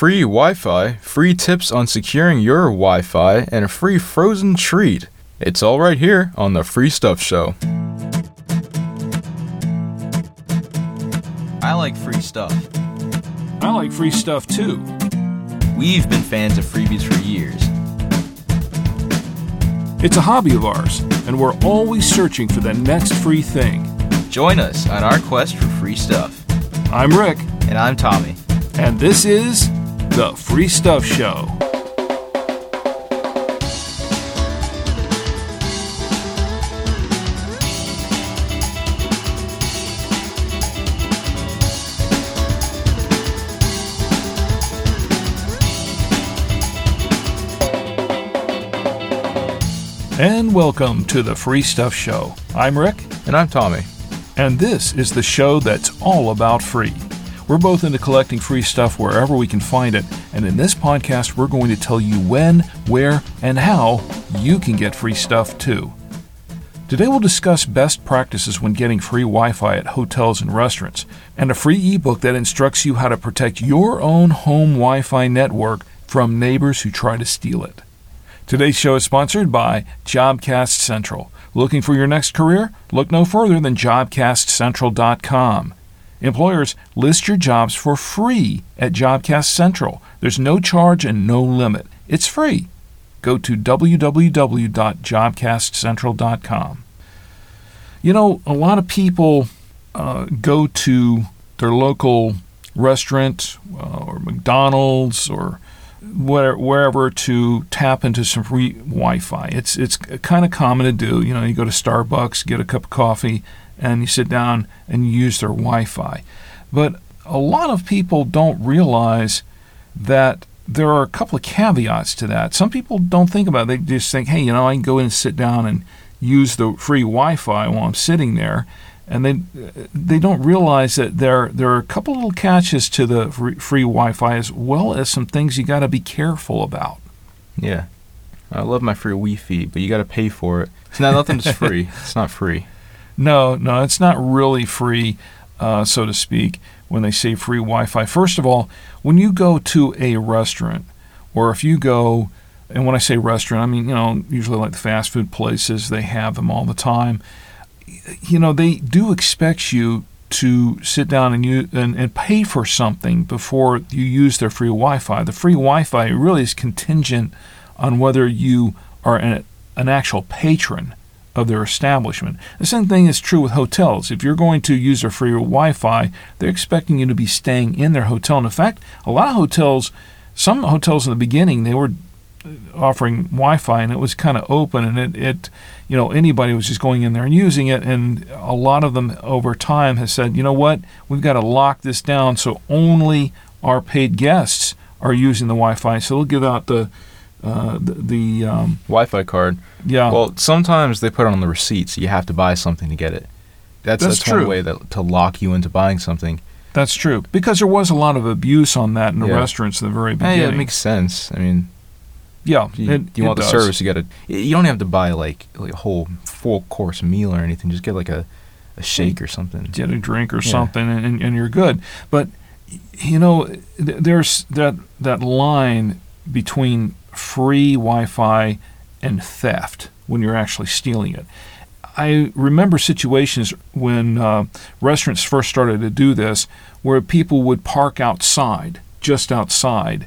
Free Wi Fi, free tips on securing your Wi Fi, and a free frozen treat. It's all right here on the Free Stuff Show. I like free stuff. I like free stuff too. We've been fans of freebies for years. It's a hobby of ours, and we're always searching for the next free thing. Join us on our quest for free stuff. I'm Rick, And I'm Tommy. and this is The Free Stuff Show. And welcome to the Free Stuff Show. I'm Rick, And I'm Tommy. and this is the show that's all about free. We're both into collecting free stuff wherever we can find it, and in this podcast, we're going to tell you when, where, and how you can get free stuff too. Today, we'll discuss best practices when getting free Wi Fi at hotels and restaurants, and a free ebook that instructs you how to protect your own home Wi Fi network from neighbors who try to steal it. Today's show is sponsored by Jobcast Central. Looking for your next career? Look no further than jobcastcentral.com. Employers list your jobs for free at Jobcast Central. There's no charge and no limit. It's free. Go to www.jobcastcentral.com. You know, a lot of people uh, go to their local restaurant uh, or McDonald's or where, wherever to tap into some free Wi-Fi. It's it's kind of common to do. You know, you go to Starbucks, get a cup of coffee, and you sit down and you use their Wi-Fi. But a lot of people don't realize that there are a couple of caveats to that. Some people don't think about it. They just think, hey, you know, I can go in and sit down and use the free Wi-Fi while I'm sitting there, and they they don't realize that there there are a couple little catches to the free, free Wi-Fi as well as some things you got to be careful about. Yeah. I love my free Wi-Fi, but you got to pay for it. It's not nothing that's free. It's not free. No, no, it's not really free, uh, so to speak, when they say free Wi Fi. First of all, when you go to a restaurant, or if you go, and when I say restaurant, I mean, you know, usually like the fast food places, they have them all the time. You know, they do expect you to sit down and, you, and, and pay for something before you use their free Wi Fi. The free Wi Fi really is contingent on whether you are an, an actual patron of their establishment. The same thing is true with hotels. If you're going to use their free Wi Fi, they're expecting you to be staying in their hotel. And in fact, a lot of hotels, some hotels in the beginning, they were offering Wi-Fi and it was kind of open and it, it you know anybody was just going in there and using it and a lot of them over time has said you know what we've got to lock this down so only our paid guests are using the Wi-Fi so they'll give out the uh, the, the um, Wi-Fi card. yeah Well, sometimes they put it on the receipt, so you have to buy something to get it. That's That's that's, true. one way that, to lock you into buying something. that's true because there was a lot of abuse on that in the Yeah. restaurants in the very Hey, beginning yeah, it makes sense. I mean, yeah you, it, you want the does. service, you got to. You don't have to buy like, like a whole full course meal or anything. Just get like a, a shake or something. get a drink or Yeah. something and, and you're good but you know th- there's that that line between free wi-fi and theft when you're actually stealing it i remember situations when uh, restaurants first started to do this where people would park outside just outside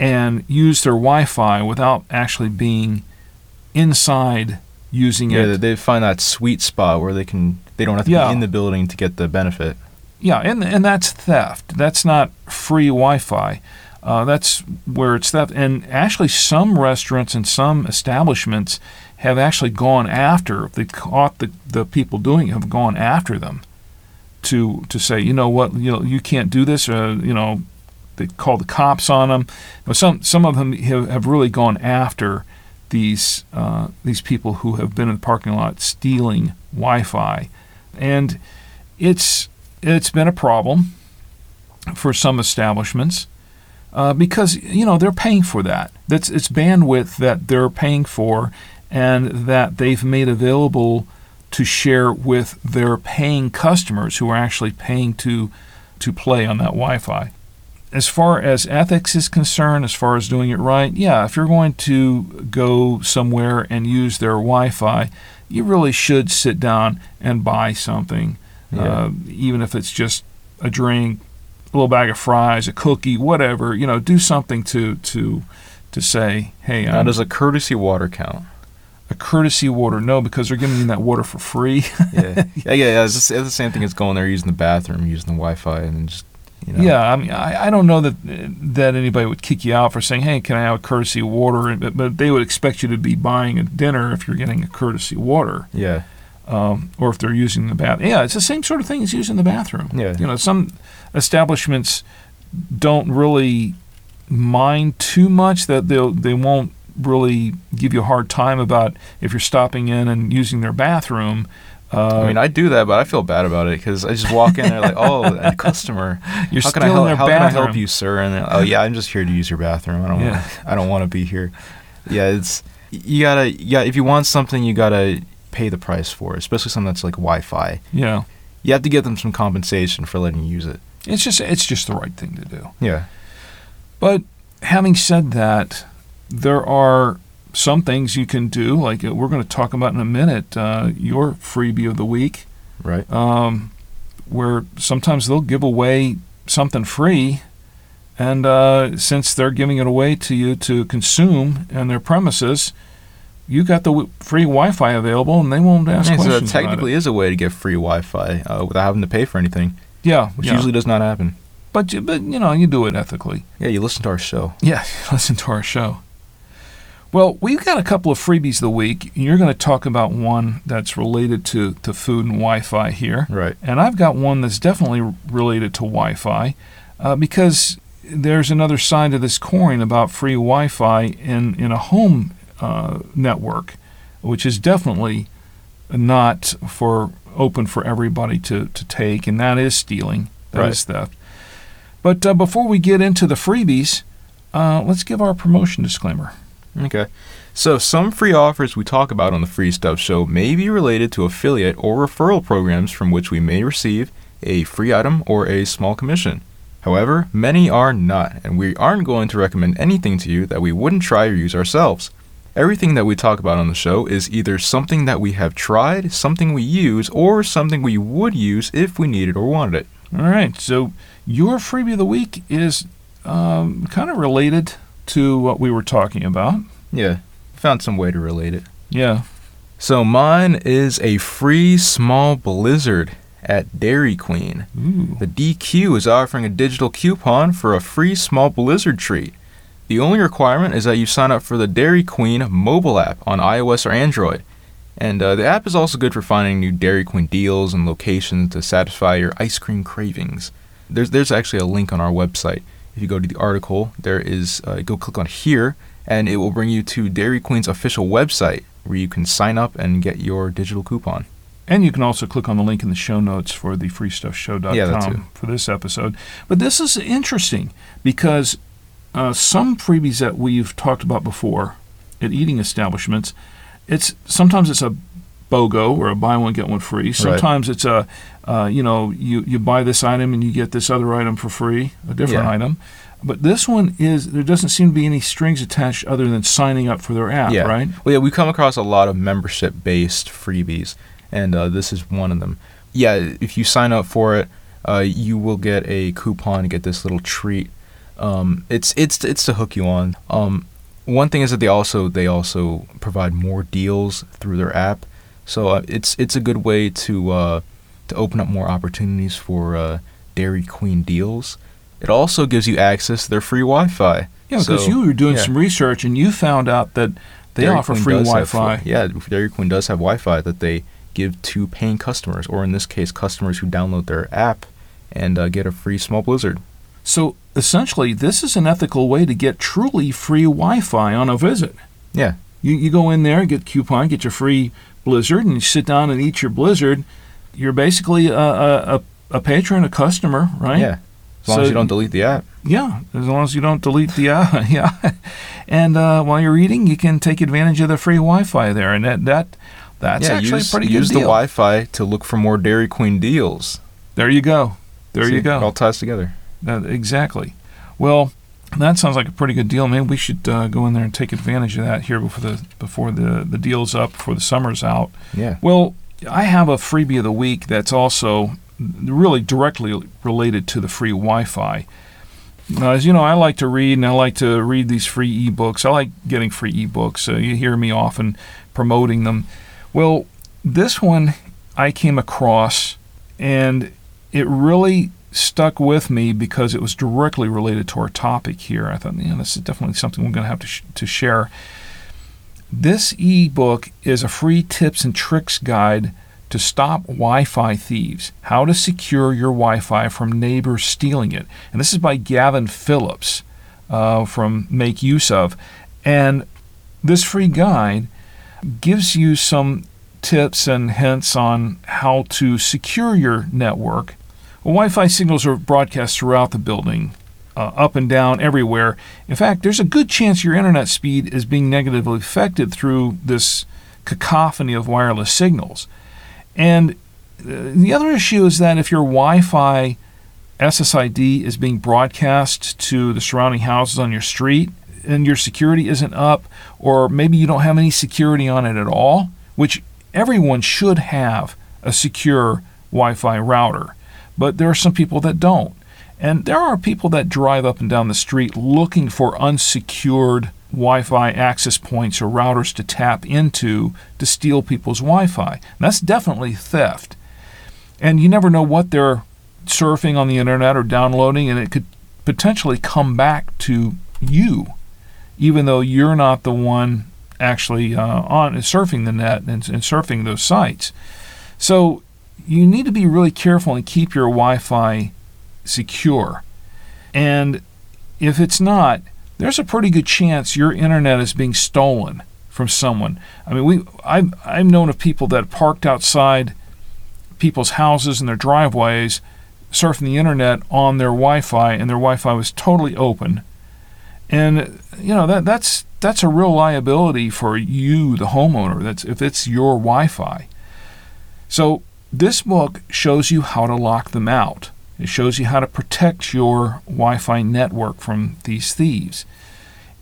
and use their wi-fi without actually being inside using Yeah, it they, they find that sweet spot where they can. They don't have to Yeah. be in the building to get the benefit. Yeah, and and that's theft. That's not free Wi-Fi. Uh, that's where it's theft. And actually, some restaurants and some establishments have actually gone after. They caught the, the people doing it, have gone after them to to say, you know what, you know, you can't do this. Uh, you know, they call the cops on them. But some some of them have, have really gone after these uh, these people who have been in the parking lot stealing Wi-Fi, and it's it's been a problem for some establishments uh, because you know they're paying for that. That's it's bandwidth that they're paying for, and that they've made available to share with their paying customers who are actually paying to to play on that Wi-Fi. as far as ethics is concerned, as far as doing it right, yeah, if you're going to go somewhere and use their Wi Fi, you really should sit down and buy something, Yeah. uh, even if it's just a drink, little bag of fries, a cookie, whatever. You know, do something to to to say, hey, Now, I'm does a courtesy water count? a courtesy water. No, because they're giving you that water for free. Yeah, yeah, yeah. yeah. It's, just, it's the same thing as going there using the bathroom, using the Wi-Fi, and just you know. Yeah, I mean, I, I don't know that that anybody would kick you out for saying, "Hey, can I have a courtesy water?" But, but they would expect you to be buying a dinner if you're getting a courtesy water, Yeah. Um, or if they're using the bath. Yeah, it's the same sort of thing as using the bathroom. Yeah. You know, some establishments don't really mind too much that they they won't really give you a hard time about if you're stopping in and using their bathroom. Uh, I mean, I do that, but I feel bad about it because I just walk in there like, oh, a customer. you're how still can I help? in their How bathroom. can I help you, sir? And they're, oh yeah, I'm just here to use your bathroom. I don't. Yeah. Want, I don't want to be here. Yeah, it's you gotta. Yeah, if you want something, you gotta pay the price for especially something that's like Wi-Fi. Yeah, You have to give them some compensation for letting you use it. it's just it's just the right thing to do. Yeah. But having said that, there are some things you can do, like uh, we're going to talk about in a minute, uh, your freebie of the week, Right. um, where sometimes they'll give away something free. And uh, since they're giving it away to you to consume in their premises, you got the w- free Wi-Fi available, and they won't ask Yeah, so that questions. about it. technically is a way to get free Wi-Fi uh, without having to pay for anything, yeah, which yeah. usually does not happen. but you, but you know you do it ethically. Yeah, you listen to our show. Yeah, listen to our show. Well, we've got a couple of freebies of the week. You're going to talk about one that's related to, to food and Wi Fi here. Right. And I've got one that's definitely related to Wi Fi uh, because there's another side to this coin about free Wi Fi in, in a home uh, network, which is definitely not for open for everybody to, to take, and that is stealing. That is Right. theft. But uh, before we get into the freebies, uh, let's give our promotion disclaimer. Okay. So, some free offers we talk about on the Free Stuff Show may be related to affiliate or referral programs from which we may receive a free item or a small commission. However, many are not, and we aren't going to recommend anything to you that we wouldn't try or use ourselves. Everything that we talk about on the show is either something that we have tried, something we use, or something we would use if we needed or wanted it. All right, so your freebie of the week is um, kind of related to what we were talking about. Yeah, found some way to relate it. Yeah. So, mine is a free small blizzard at Dairy Queen. Ooh. The DQ is offering a digital coupon for a free small blizzard treat. The only requirement is that you sign up for the Dairy Queen mobile app on iOS or Android. And uh, the app is also good for finding new Dairy Queen deals and locations to satisfy your ice cream cravings. There's there's actually a link on our website. If you go to the article, there is uh, go click on here, and it will bring you to Dairy Queen's official website where you can sign up and get your digital coupon. And you can also click on the link in the show notes for the freestuffshow.com Yeah, for this episode. But this is interesting because uh, some freebies that we've talked about before at eating establishments, it's sometimes it's a BOGO or a buy one get one free. Sometimes it's a uh, you know you you buy this item and you get this other item for free, a different Yeah. item. But this one is there doesn't seem to be any strings attached other than signing up for their app, yeah. right? Well, yeah, we come across a lot of membership-based freebies, and uh, this is one of them. Yeah, if you sign up for it, uh, you will get a coupon to get this little treat. Um, it's it's it's to hook you on. Um, one thing is that they also they also provide more deals through their app, so uh, it's it's a good way to uh, to open up more opportunities for uh, Dairy Queen deals. It also gives you access to their free Wi-Fi. Yeah, because So, you were doing yeah. some research and you found out that they Dairy offer Queen free Wi-Fi. wi- yeah, Dairy Queen does have Wi-Fi that they give to paying customers, or in this case, customers who download their app and uh, get a free small blizzard. So essentially, this is an ethical way to get truly free Wi-Fi on a visit. Yeah, You, you go in there, get coupon, get your free Blizzard, and you sit down and eat your Blizzard. You're basically a, a, a, patron, a customer, right? yeah. As long So- as you don't delete the app. Yeah, as long as you don't delete the app. yeah, and uh, while you're eating, you can take advantage of the free Wi-Fi there, and that that that's yeah, actually use, a pretty use good the. Wi-Fi to look for more Dairy Queen deals. there you go, there See, you It all go. ties together. That- exactly. Well, that sounds like a pretty good deal. Maybe we should uh, go in there and take advantage of that here before the before the the deal's up, before the summer's out. Yeah. Well, I have a freebie of the week that's also really directly related to the free Wi-Fi. Now, as you know, I like to read and I like to read these free ebooks. I like getting free ebooks. Uh, you hear me often promoting them. Well, this one I came across and it really stuck with me because it was directly related to our topic here. I thought, yeah, this is definitely something we're going to have to, sh- to share. This ebook is a free tips and tricks guide to stop Wi Fi thieves, how to secure your Wi Fi from neighbors stealing it. And this is by Gavin Phillips uh, from MakeUseOf. And this free guide gives you some tips and hints on how to secure your network. Well, Wi Fi signals are broadcast throughout the building, uh, up and down, everywhere. In fact, there's a good chance your internet speed is being negatively affected through this cacophony of wireless signals. And uh, the other issue is that if your Wi Fi SSID is being broadcast to the surrounding houses on your street and your security isn't up, or maybe you don't have any security on it at all, which everyone should have a secure Wi Fi router. But there are some people that don't. And there are people that drive up and down the street looking for unsecured Wi Fi access points or routers to tap into to steal people's Wi Fi. That's definitely theft. And you never know what they're surfing on the internet or downloading, and it could potentially come back to you, even though you're not the one actually uh, on surfing the net and, and surfing those sites. So you need to be really careful and keep your Wi Fi secure. And if it's not, there's a pretty good chance your internet is being stolen from someone. I mean, we I've, I've known of people that parked outside people's houses and their driveways surfing the internet on their Wi-Fi, and their Wi-Fi was totally open. And you know that that's that's a real liability for you, the homeowner. That's if it's your Wi-Fi. So this book shows you how to lock them out. It shows you how to protect your Wi Fi network from these thieves.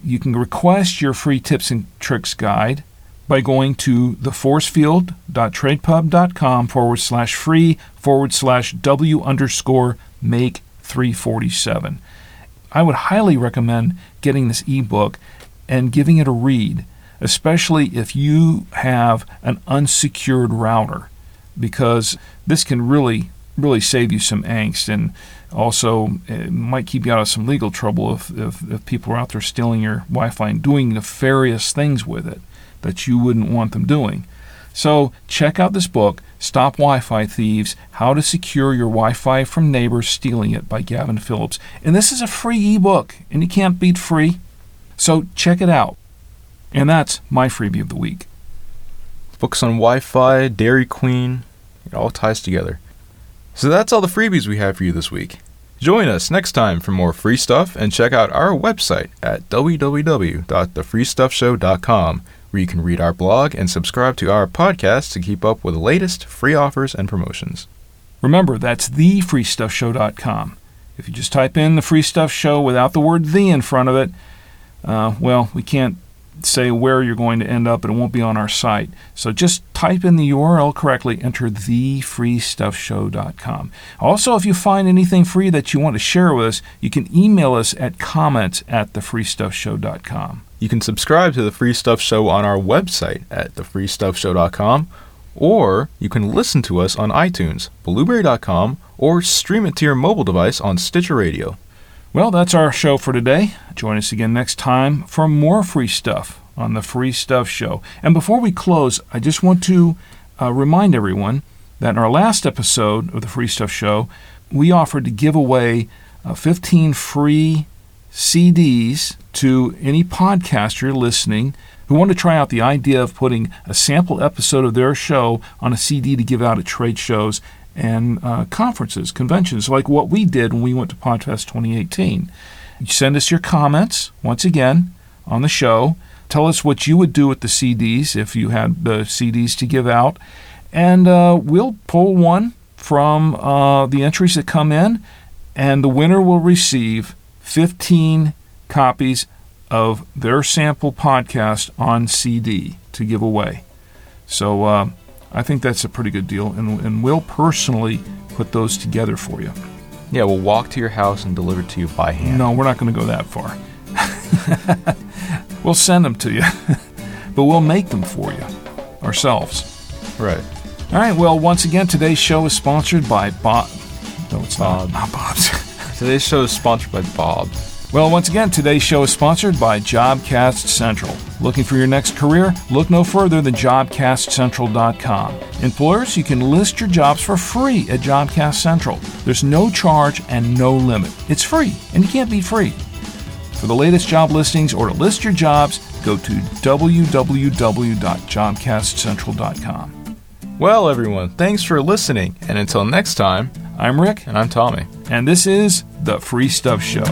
You can request your free tips and tricks guide by going to theforcefield.tradepub.com forward slash free forward slash W underscore make 347. I would highly recommend getting this ebook and giving it a read, especially if you have an unsecured router, because this can really really save you some angst and also it might keep you out of some legal trouble if, if, if people are out there stealing your Wi-Fi and doing nefarious things with it that you wouldn't want them doing. So check out this book, Stop Wi-Fi Thieves: How to Secure Your Wi-Fi from Neighbors Stealing It by Gavin Phillips. And this is a free ebook, and you can't beat free. So check it out. And that's my freebie of the week. Books on Wi-Fi, Dairy Queen, it all ties together. So that's all the freebies we have for you this week. Join us next time for more free stuff and check out our website at www.thefreestuffshow.com where you can read our blog and subscribe to our podcast to keep up with the latest free offers and promotions. Remember, that's thefreestuffshow.com. If you just type in the Free Stuff Show without the word the in front of it, uh, well, we can't say where you're going to end up, and it won't be on our site. So just type in the URL correctly, enter thefreestuffshow.com. Also, if you find anything free that you want to share with us, you can email us at comments at thefreestuffshow.com. You can subscribe to the Free Stuff Show on our website at thefreestuffshow.com, or you can listen to us on iTunes, blubrry.com, or stream it to your mobile device on Stitcher Radio. Well, that's our show for today. Join us again next time for more free stuff on the Free Stuff Show. And before we close, I just want to uh, remind everyone that in our last episode of the Free Stuff Show, we offered to give away uh, 15 free CDs to any podcaster listening who want to try out the idea of putting a sample episode of their show on a CD to give out at trade shows and uh, conferences, conventions, like what we did when we went to Podfest 2018. You send us your comments, once again, on the show. Tell us what you would do with the CDs if you had the CDs to give out. And uh, we'll pull one from uh, the entries that come in, and the winner will receive 15 copies of their sample podcast on CD to give away. So uh, I think that's a pretty good deal, and, and we'll personally put those together for you. Yeah, we'll walk to your house and deliver to you by hand. No, we're not going to go that far. we'll send them to you, but we'll make them for you ourselves. Right. All right. Well, once again, today's show is sponsored by Bob. No, it's Bob. not. Not Bob's. Today's show is sponsored by Bob. Well, once again, today's show is sponsored by Jobcast Central. Looking for your next career? Look no further than JobcastCentral.com. Employers, you can list your jobs for free at Jobcast Central. There's no charge and no limit. It's free, and you can't be free. For the latest job listings or to list your jobs, go to www.jobcastcentral.com. Well, everyone, thanks for listening. And until next time, I'm Rick, and I'm Tommy. and this is The Free Stuff Show.